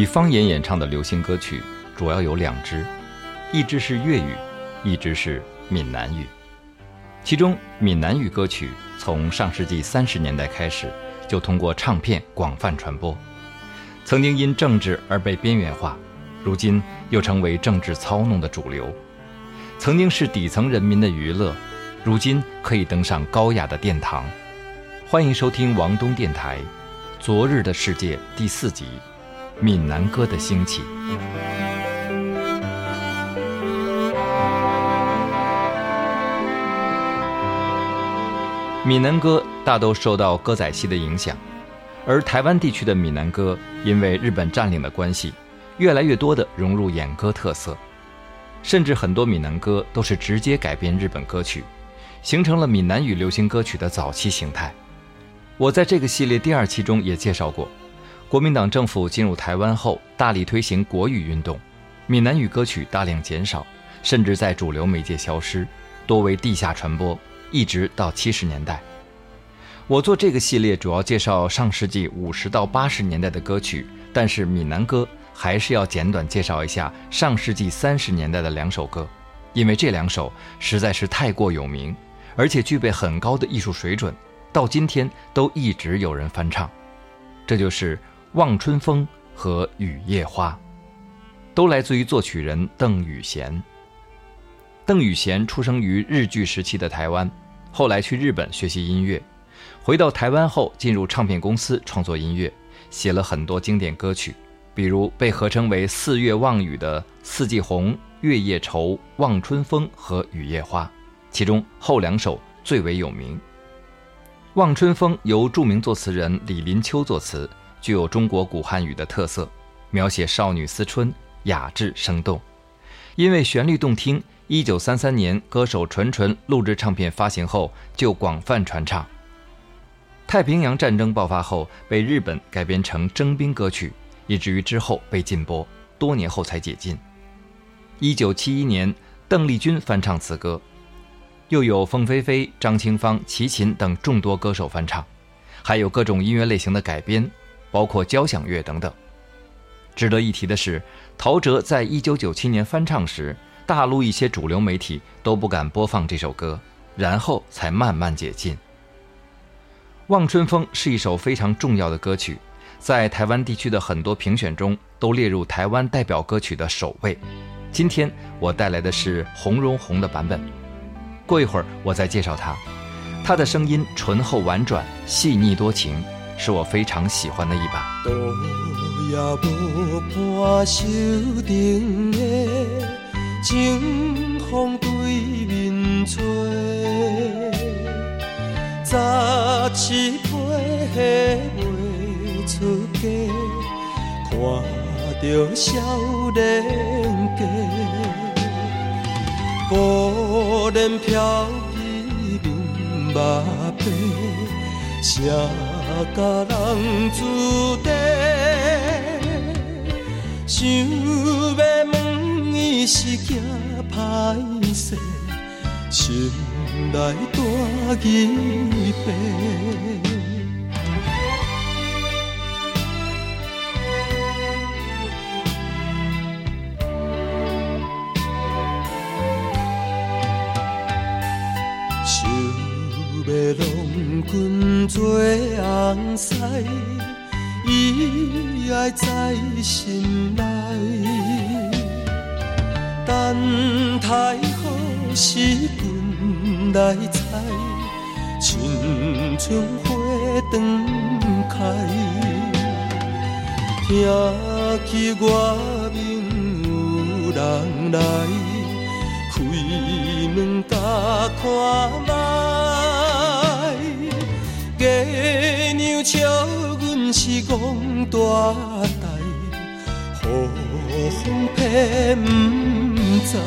以方言演唱的流行歌曲主要有两支，一支是粤语，一支是闽南语。其中闽南语歌曲从上世纪三十年代开始就通过唱片广泛传播，曾经因政治而被边缘化，如今又成为政治操弄的主流。曾经是底层人民的娱乐，如今可以登上高雅的殿堂。欢迎收听王东电台《昨日的世界》第四集。闽南歌的兴起。闽南歌大都受到歌仔戏的影响，而台湾地区的闽南歌因为日本占领的关系，越来越多的融入演歌特色，甚至很多闽南歌都是直接改编日本歌曲，形成了闽南语流行歌曲的早期形态。我在这个系列第二期中也介绍过。国民党政府进入台湾后，大力推行国语运动，闽南语歌曲大量减少，甚至在主流媒介消失，多为地下传播，一直到七十年代。我做这个系列主要介绍上世纪五十到八十年代的歌曲，但是闽南歌还是要简短介绍一下上世纪三十年代的两首歌，因为这两首实在是太过有名，而且具备很高的艺术水准，到今天都一直有人翻唱，这就是。望春风和雨夜花，都来自于作曲人邓雨贤。邓雨贤出生于日据时期的台湾，后来去日本学习音乐，回到台湾后进入唱片公司创作音乐，写了很多经典歌曲，比如被合称为“四月望雨”的《四季红》《月夜愁》《望春风》和《雨夜花》，其中后两首最为有名。《望春风》由著名作词人李林秋作词。具有中国古汉语的特色，描写少女思春，雅致生动。因为旋律动听，一九三三年歌手纯纯录制唱片发行后就广泛传唱。太平洋战争爆发后，被日本改编成征兵歌曲，以至于之后被禁播，多年后才解禁。一九七一年，邓丽君翻唱此歌，又有凤飞飞、张清芳、齐秦等众多歌手翻唱，还有各种音乐类型的改编。包括交响乐等等。值得一提的是，陶喆在一九九七年翻唱时，大陆一些主流媒体都不敢播放这首歌，然后才慢慢解禁。《望春风》是一首非常重要的歌曲，在台湾地区的很多评选中都列入台湾代表歌曲的首位。今天我带来的是洪荣宏的版本，过一会儿我再介绍他。他的声音醇厚婉转，细腻多情。是我非常喜欢的一把。多也无半袖顶的清风对面吹，早起飞袂出家，看着少年家，孤人飘逸面目白，谁？甲人注定，想要问伊是惊歹势，心内大疑病。做红婿，伊爱在心内。等待好时阵来采，青春花长开。听见外面有人来，开门甲看卖。爹娘笑阮是讲大呆何风偏不知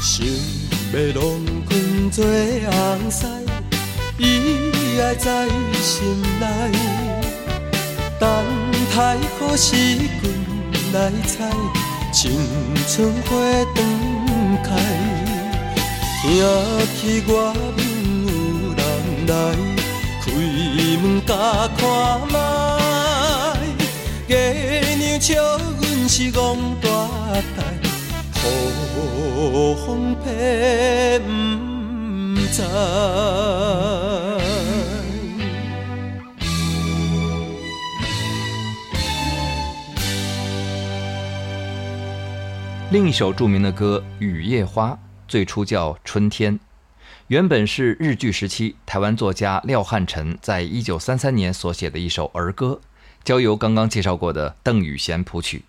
想要拢困做红婿，伊爱在心内。等待好时光来采，青春花长开。听去外门有人来，开门甲看卖。月娘笑阮是戆大台，雨风骗不知另一首著名的歌《雨夜花》最初叫《春天》，原本是日据时期台湾作家廖汉臣在一九三三年所写的一首儿歌，交由刚刚介绍过的邓雨贤谱曲。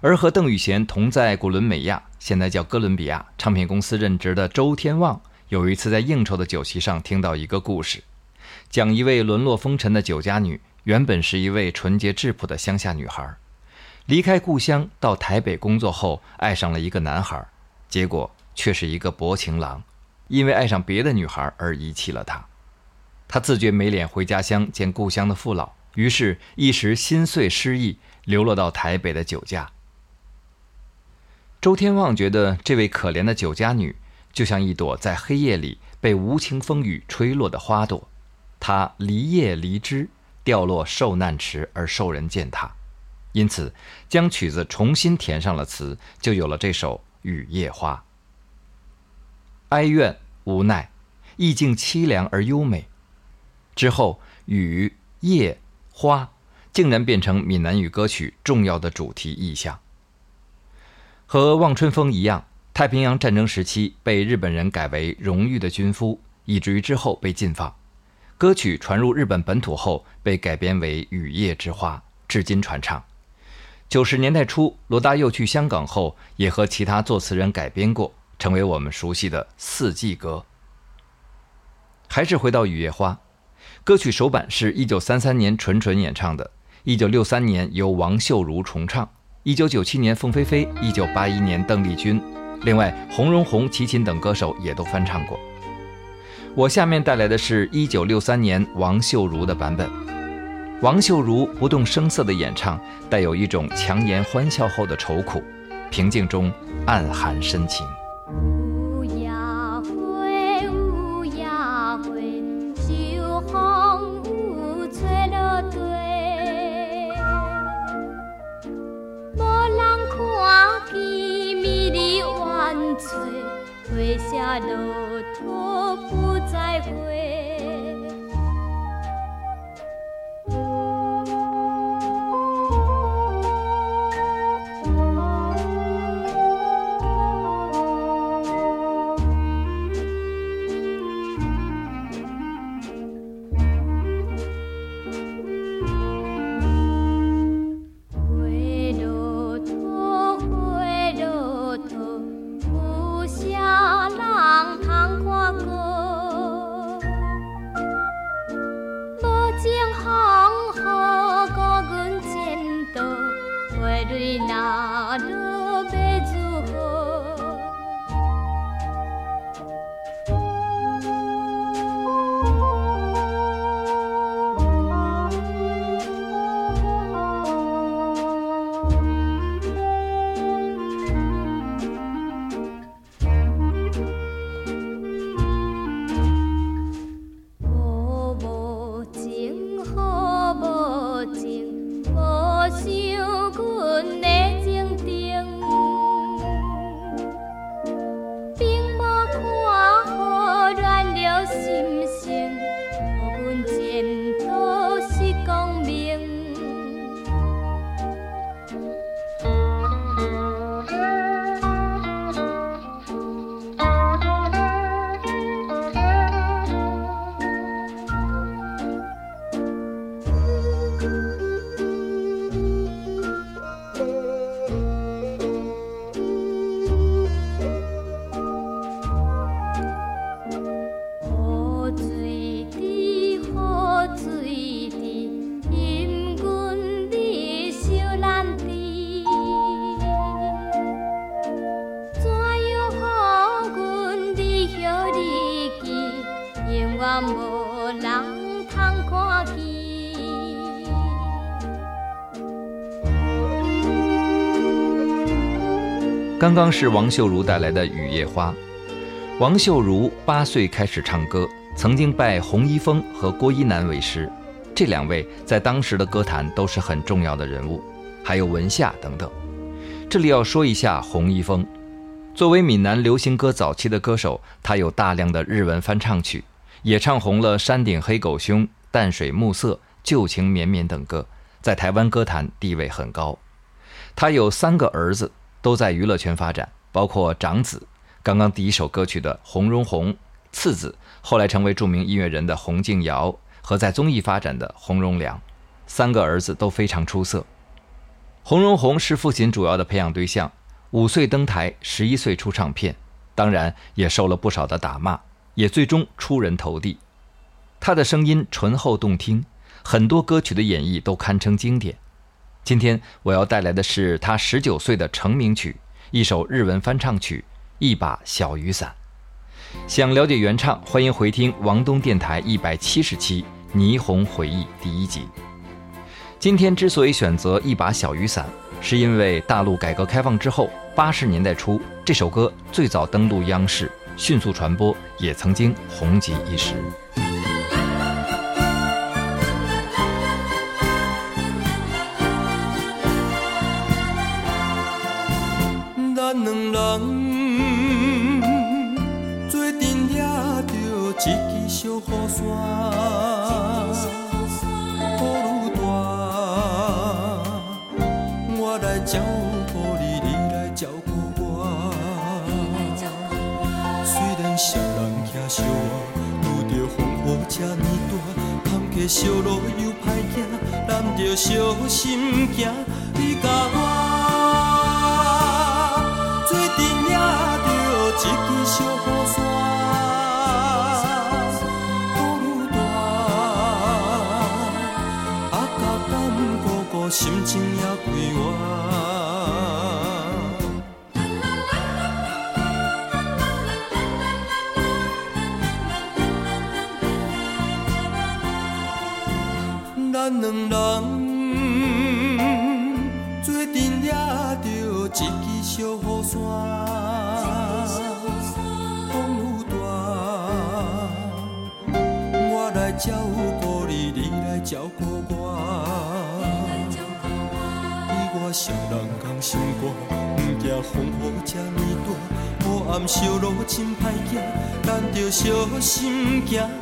而和邓雨贤同在古伦美亚（现在叫哥伦比亚）唱片公司任职的周天旺，有一次在应酬的酒席上听到一个故事，讲一位沦落风尘的酒家女，原本是一位纯洁质朴的乡下女孩。离开故乡到台北工作后，爱上了一个男孩，结果却是一个薄情郎，因为爱上别的女孩而遗弃了他。他自觉没脸回家乡见故乡的父老，于是，一时心碎失意，流落到台北的酒家。周天旺觉得这位可怜的酒家女，就像一朵在黑夜里被无情风雨吹落的花朵，她离叶离枝，掉落受难池而受人践踏。因此，将曲子重新填上了词，就有了这首《雨夜花》。哀怨、无奈，意境凄凉而优美。之后，雨、夜、花竟然变成闽南语歌曲重要的主题意象。和《望春风》一样，太平洋战争时期被日本人改为荣誉的军夫，以至于之后被禁放。歌曲传入日本本土后，被改编为《雨夜之花》，至今传唱。九十年代初，罗大佑去香港后，也和其他作词人改编过，成为我们熟悉的四季歌。还是回到《雨夜花》，歌曲首版是一九三三年纯纯演唱的，一九六三年由王秀如重唱，一九九七年凤飞飞，一九八一年邓丽君，另外洪荣宏、齐秦等歌手也都翻唱过。我下面带来的是一九六三年王秀如的版本。王秀茹不动声色的演唱，带有一种强颜欢笑后的愁苦，平静中暗含深情。乌鸦，乌鸦，无人看，下泥土不再回。刚刚是王秀茹带来的《雨夜花》。王秀茹八岁开始唱歌，曾经拜洪一峰和郭一南为师，这两位在当时的歌坛都是很重要的人物，还有文夏等等。这里要说一下洪一峰，作为闽南流行歌早期的歌手，他有大量的日文翻唱曲。也唱红了《山顶黑狗兄》《淡水暮色》《旧情绵绵》等歌，在台湾歌坛地位很高。他有三个儿子，都在娱乐圈发展，包括长子。刚刚第一首歌曲的洪荣宏，次子后来成为著名音乐人的洪敬尧和在综艺发展的洪荣良，三个儿子都非常出色。洪荣宏是父亲主要的培养对象，五岁登台，十一岁出唱片，当然也受了不少的打骂，也最终出人头地。他的声音醇厚动听，很多歌曲的演绎都堪称经典。今天我要带来的是他十九岁的成名曲，一首日文翻唱曲。一把小雨伞，想了解原唱，欢迎回听王东电台一百七十期《霓虹回忆》第一集。今天之所以选择一把小雨伞，是因为大陆改革开放之后，八十年代初这首歌最早登陆央视，迅速传播，也曾经红极一时。大，坎坷小路又歹行，咱着小心行。你甲我心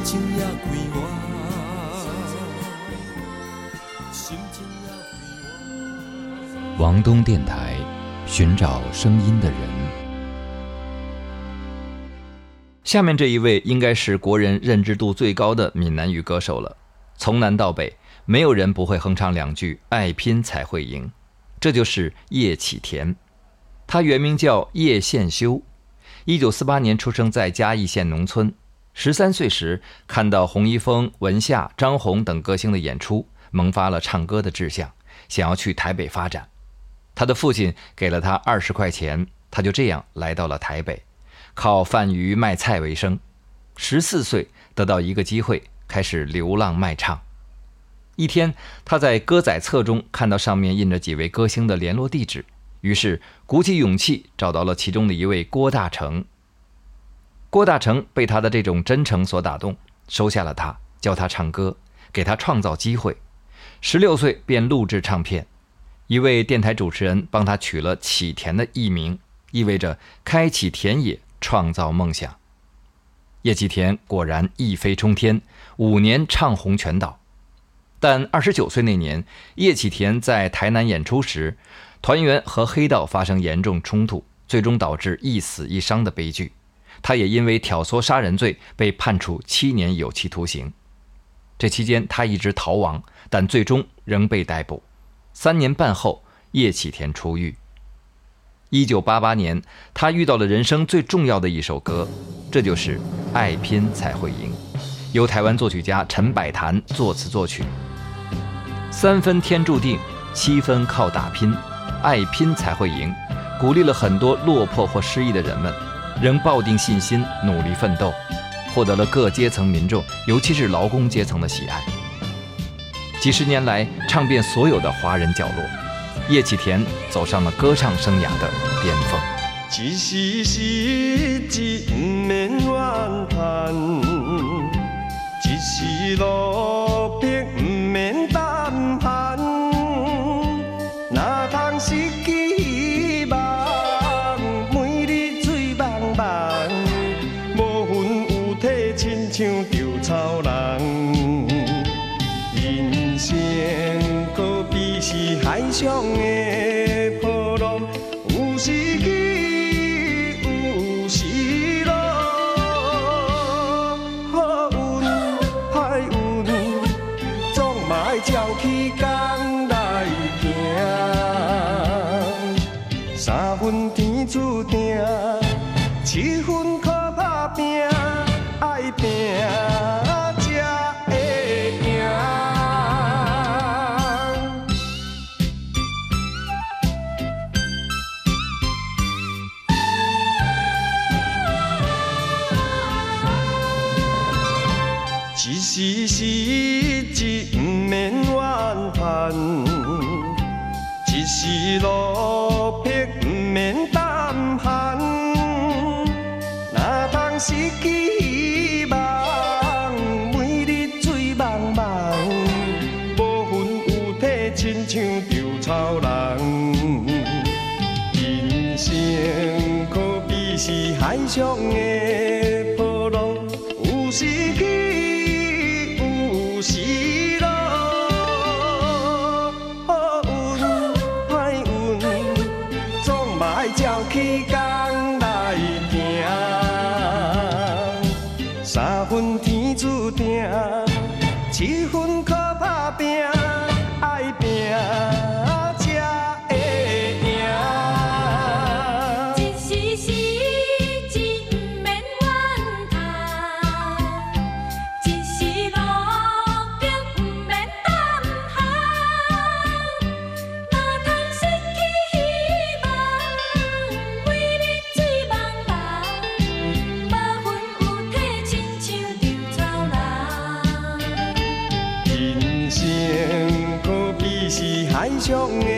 王东电台，寻找声音的人。下面这一位应该是国人认知度最高的闽南语歌手了，从南到北。没有人不会哼唱两句“爱拼才会赢”，这就是叶启田。他原名叫叶宪修，一九四八年出生在嘉义县农村。十三岁时，看到洪一峰、文夏、张红等歌星的演出，萌发了唱歌的志向，想要去台北发展。他的父亲给了他二十块钱，他就这样来到了台北。靠贩鱼卖菜为生。十四岁得到一个机会，开始流浪卖唱。一天，他在歌仔册中看到上面印着几位歌星的联络地址，于是鼓起勇气找到了其中的一位郭大成。郭大成被他的这种真诚所打动，收下了他，教他唱歌，给他创造机会。十六岁便录制唱片，一位电台主持人帮他取了启田的艺名，意味着开启田野，创造梦想。叶启田果然一飞冲天，五年唱红全岛。但二十九岁那年，叶启田在台南演出时，团员和黑道发生严重冲突，最终导致一死一伤的悲剧。他也因为挑唆杀人罪被判处七年有期徒刑。这期间，他一直逃亡，但最终仍被逮捕。三年半后，叶启田出狱。一九八八年，他遇到了人生最重要的一首歌，这就是《爱拼才会赢》，由台湾作曲家陈百潭作词作曲。三分天注定，七分靠打拼，爱拼才会赢，鼓励了很多落魄或失意的人们。仍抱定信心，努力奋斗，获得了各阶层民众，尤其是劳工阶层的喜爱。几十年来，唱遍所有的华人角落，叶启田走上了歌唱生涯的巅峰。一时落魄不免胆寒哪通失去希望每日醉茫茫无魂有体亲像稻草人人生可比是海上的 Ông.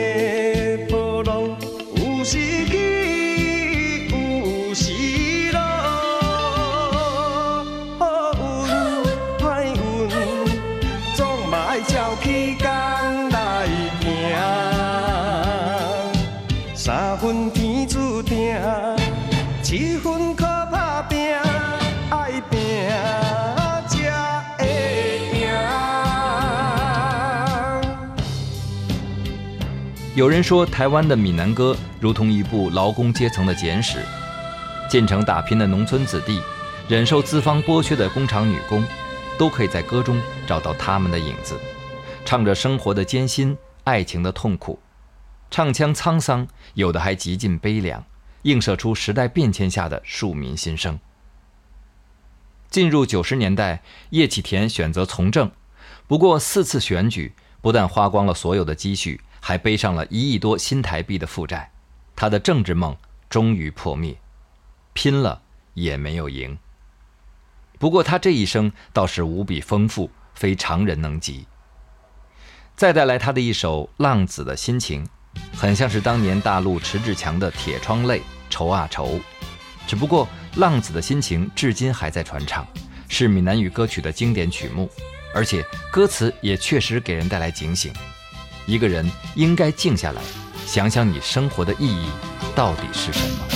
有人说，台湾的闽南歌如同一部劳工阶层的简史，进城打拼的农村子弟，忍受资方剥削的工厂女工，都可以在歌中找到他们的影子，唱着生活的艰辛、爱情的痛苦，唱腔沧桑，有的还极尽悲凉，映射出时代变迁下的庶民心声。进入九十年代，叶启田选择从政，不过四次选举，不但花光了所有的积蓄。还背上了一亿多新台币的负债，他的政治梦终于破灭。拼了，也没有赢。不过他这一生倒是无比丰富，非常人能及。再带来他的一首《浪子的心情》，很像是当年大陆迟志强的《铁窗泪》，愁啊愁。只不过《浪子的心情》至今还在传唱，是闽南语歌曲的经典曲目，而且歌词也确实给人带来警醒：一个人应该静下来，想想你生活的意义到底是什么。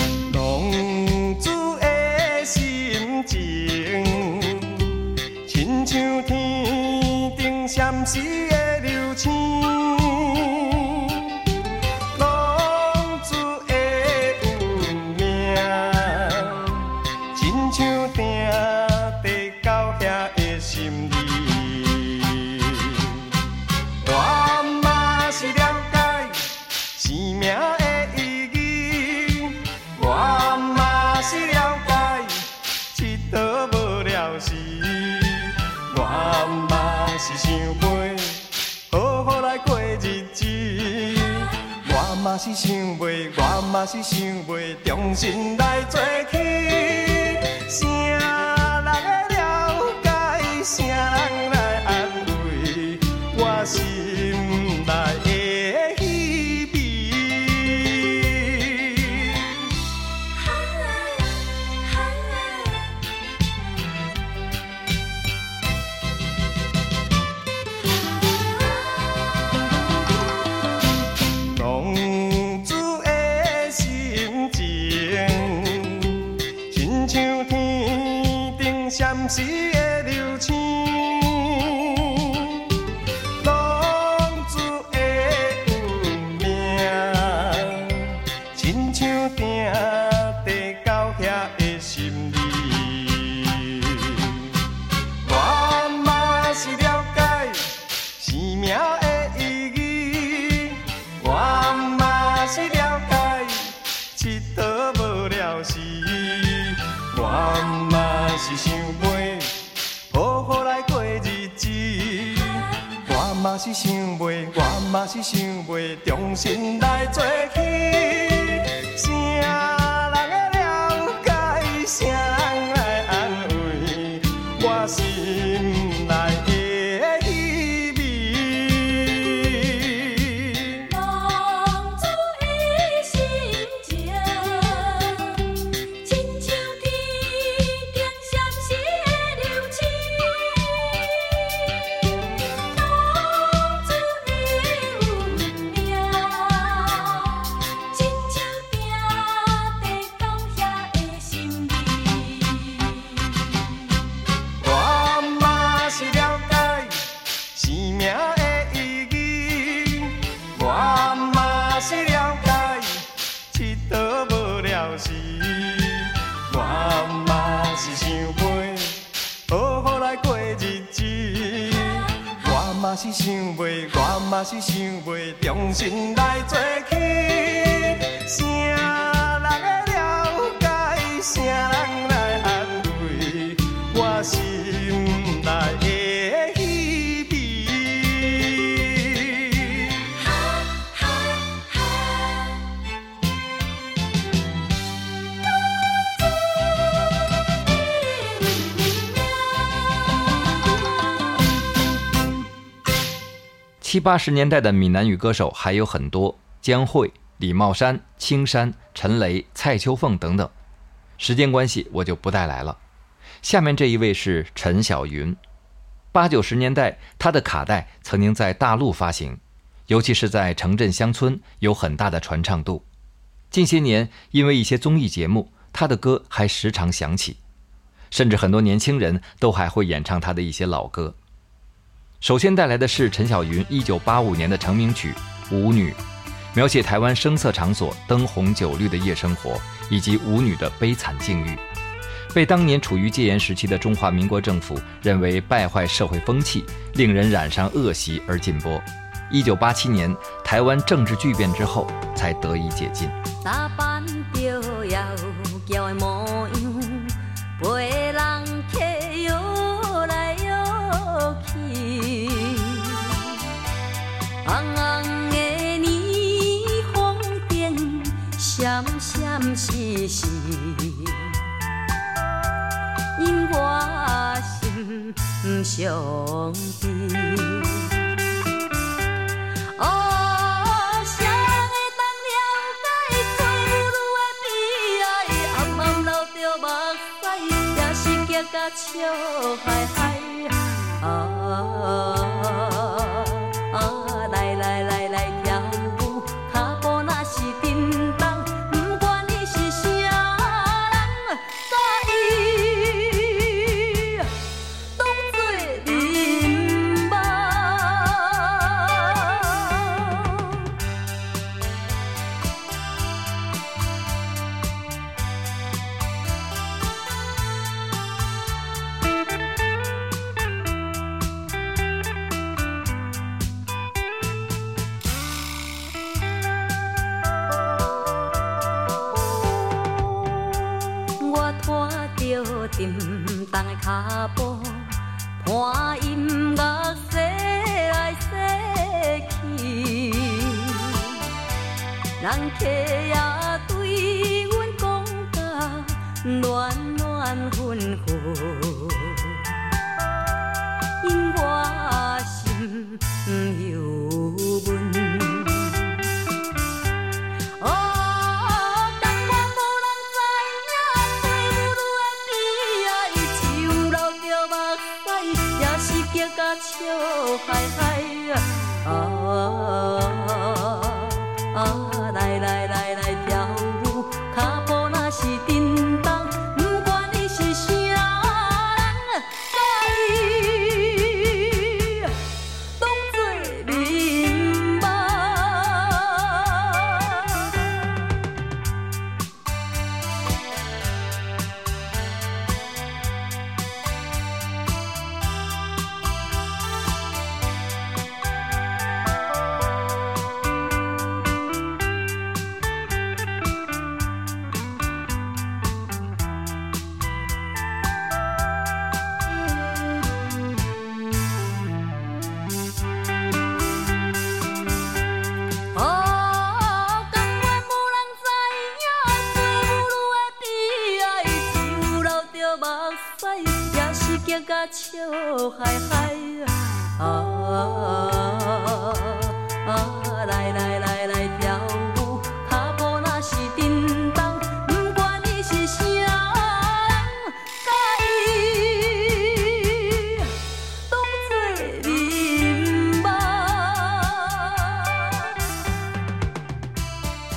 想要好好来过日子。我嘛是想要，我嘛是想要重新来做起。啥人会了解？啥人？是想袂，我嘛是想袂，重新来做起，是想袂，我嘛是想袂，重新来做起，七八十年代的闽南语歌手还有很多，江蕙、李茂山、青山、陈雷、蔡秋凤等等。时间关系，我就不带来了。下面这一位是陈小云。八九十年代，他的卡带曾经在大陆发行，尤其是在城镇乡村有很大的传唱度。近些年，因为一些综艺节目，他的歌还时常响起，甚至很多年轻人都还会演唱他的一些老歌。首先带来的是陈小云1985年的成名曲《舞女》，描写台湾声色场所灯红酒绿的夜生活，以及舞女的悲惨境遇，被当年处于戒严时期的中华民国政府认为败坏社会风气，令人染上恶习而禁播。1987年台湾政治巨变之后，才得以解禁。红红的霓虹灯，闪闪烁烁，相知。哦，谁会当了解做母女的悲哀？暗暗流着目屎，也是结甲笑嗨嗨。啊。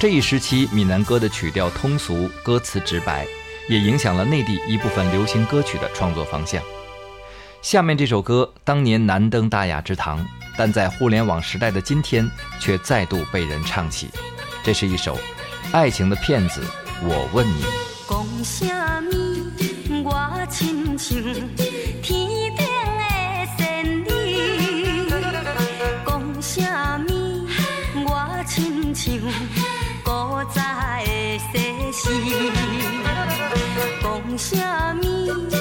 这一时期，闽南歌的曲调通俗，歌词直白，也影响了内地一部分流行歌曲的创作方向。下面这首歌当年难登大雅之堂，但在互联网时代的今天却再度被人唱起。这是一首爱情的骗子。我问你，讲什么？我亲像是讲啥物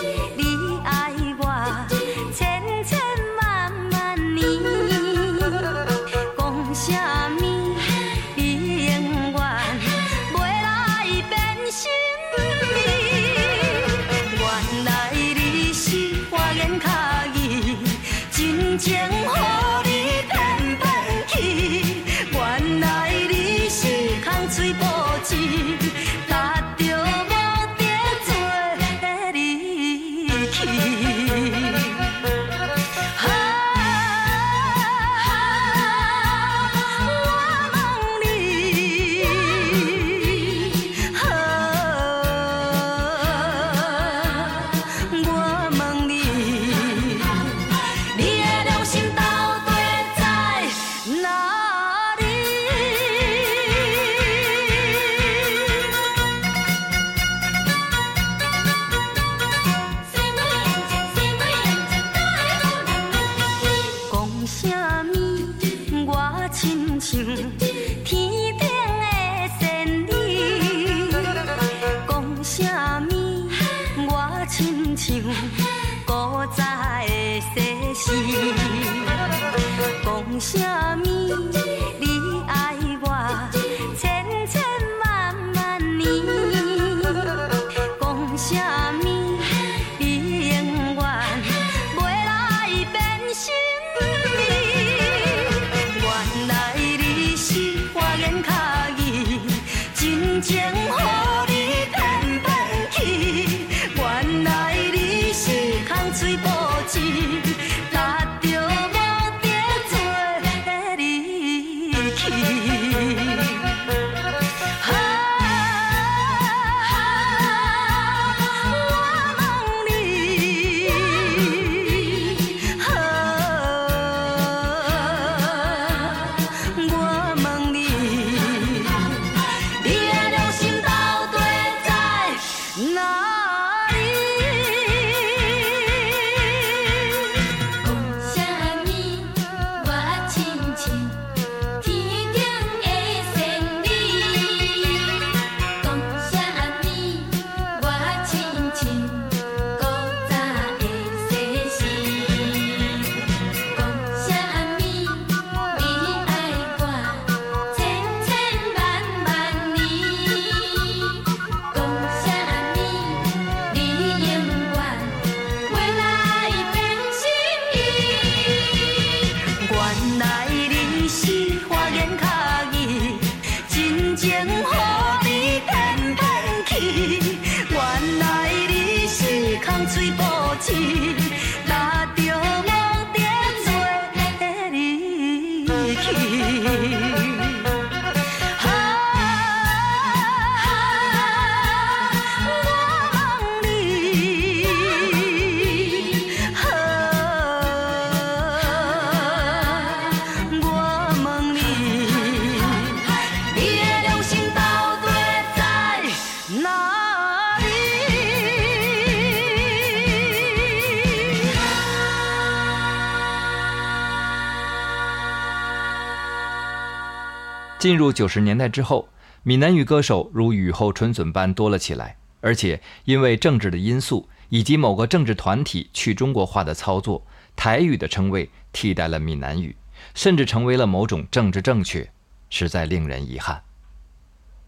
进入九十年代之后，闽南语歌手如雨后春笋般多了起来，而且因为政治的因素以及某个政治团体去中国化的操作，台语的称谓替代了闽南语，甚至成为了某种政治正确，实在令人遗憾。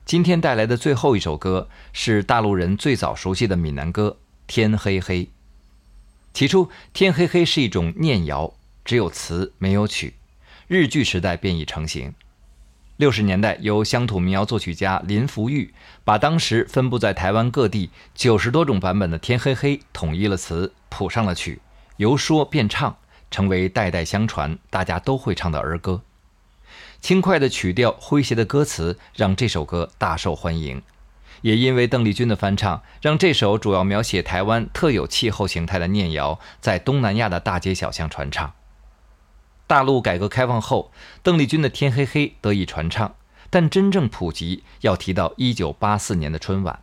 今天带来的最后一首歌是大陆人最早熟悉的闽南歌《天黑黑》。起初，《天黑黑》是一种念谣，只有词没有曲，日据时代便已成型。六十年代，由乡土民谣作曲家林福玉把当时分布在台湾各地九十多种版本的《天黑黑》统一了词，谱上了曲，由说变唱，成为代代相传、大家都会唱的儿歌。轻快的曲调、诙谐的歌词，让这首歌大受欢迎。也因为邓丽君的翻唱，让这首主要描写台湾特有气候形态的念谣，在东南亚的大街小巷传唱。大陆改革开放后，邓丽君的《天黑黑》得以传唱，但真正普及要提到1984年的春晚。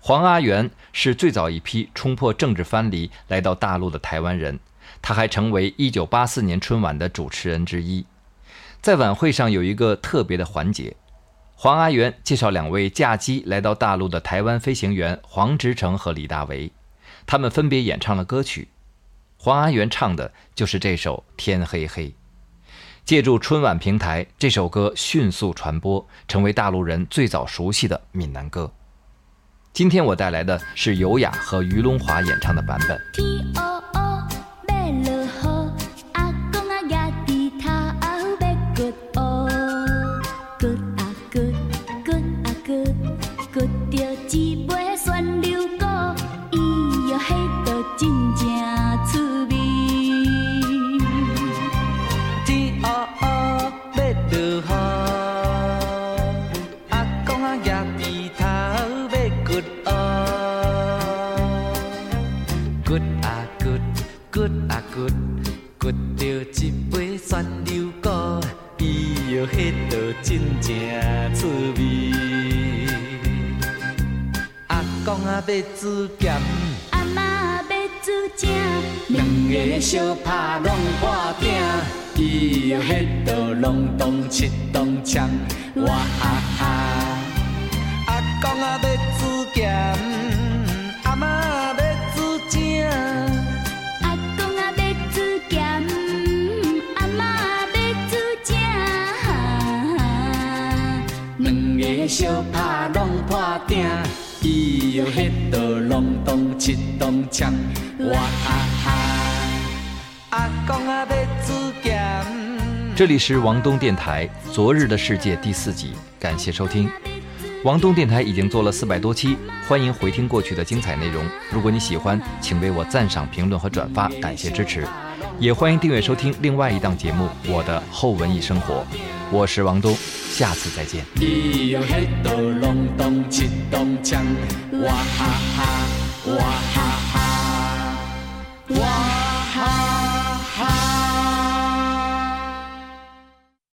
黄阿元是最早一批冲破政治藩篱来到大陆的台湾人，他还成为1984年春晚的主持人之一。在晚会上有一个特别的环节，黄阿元介绍两位驾机来到大陆的台湾飞行员黄直成和李大为，他们分别演唱了歌曲。黄阿元唱的就是这首《天黑黑》，借助春晚平台，这首歌迅速传播，成为大陆人最早熟悉的闽南歌。今天我带来的是尤雅和于龙华演唱的版本。公啊要煮咸。阿妈要煮正，两个相拍拢破鼎，伊哟迄道隆咚七咚锵，哇哈哈！阿公啊要煮咸，阿妈要煮正，阿公啊要煮咸，阿妈要煮正。两个相拍拢破鼎，伊哟迄道隆咚七咚锵，哇哈哈！阿公啊要煮咸。这里是王东电台《昨日的世界》第四集，感谢收听。王东电台已经做了四百多期，欢迎回听过去的精彩内容。如果你喜欢，请为我赞赏、评论和转发，感谢支持。也欢迎订阅收听另外一档节目《我的后文艺生活》。我是王东，下次再见。哇哈哈，哇哈。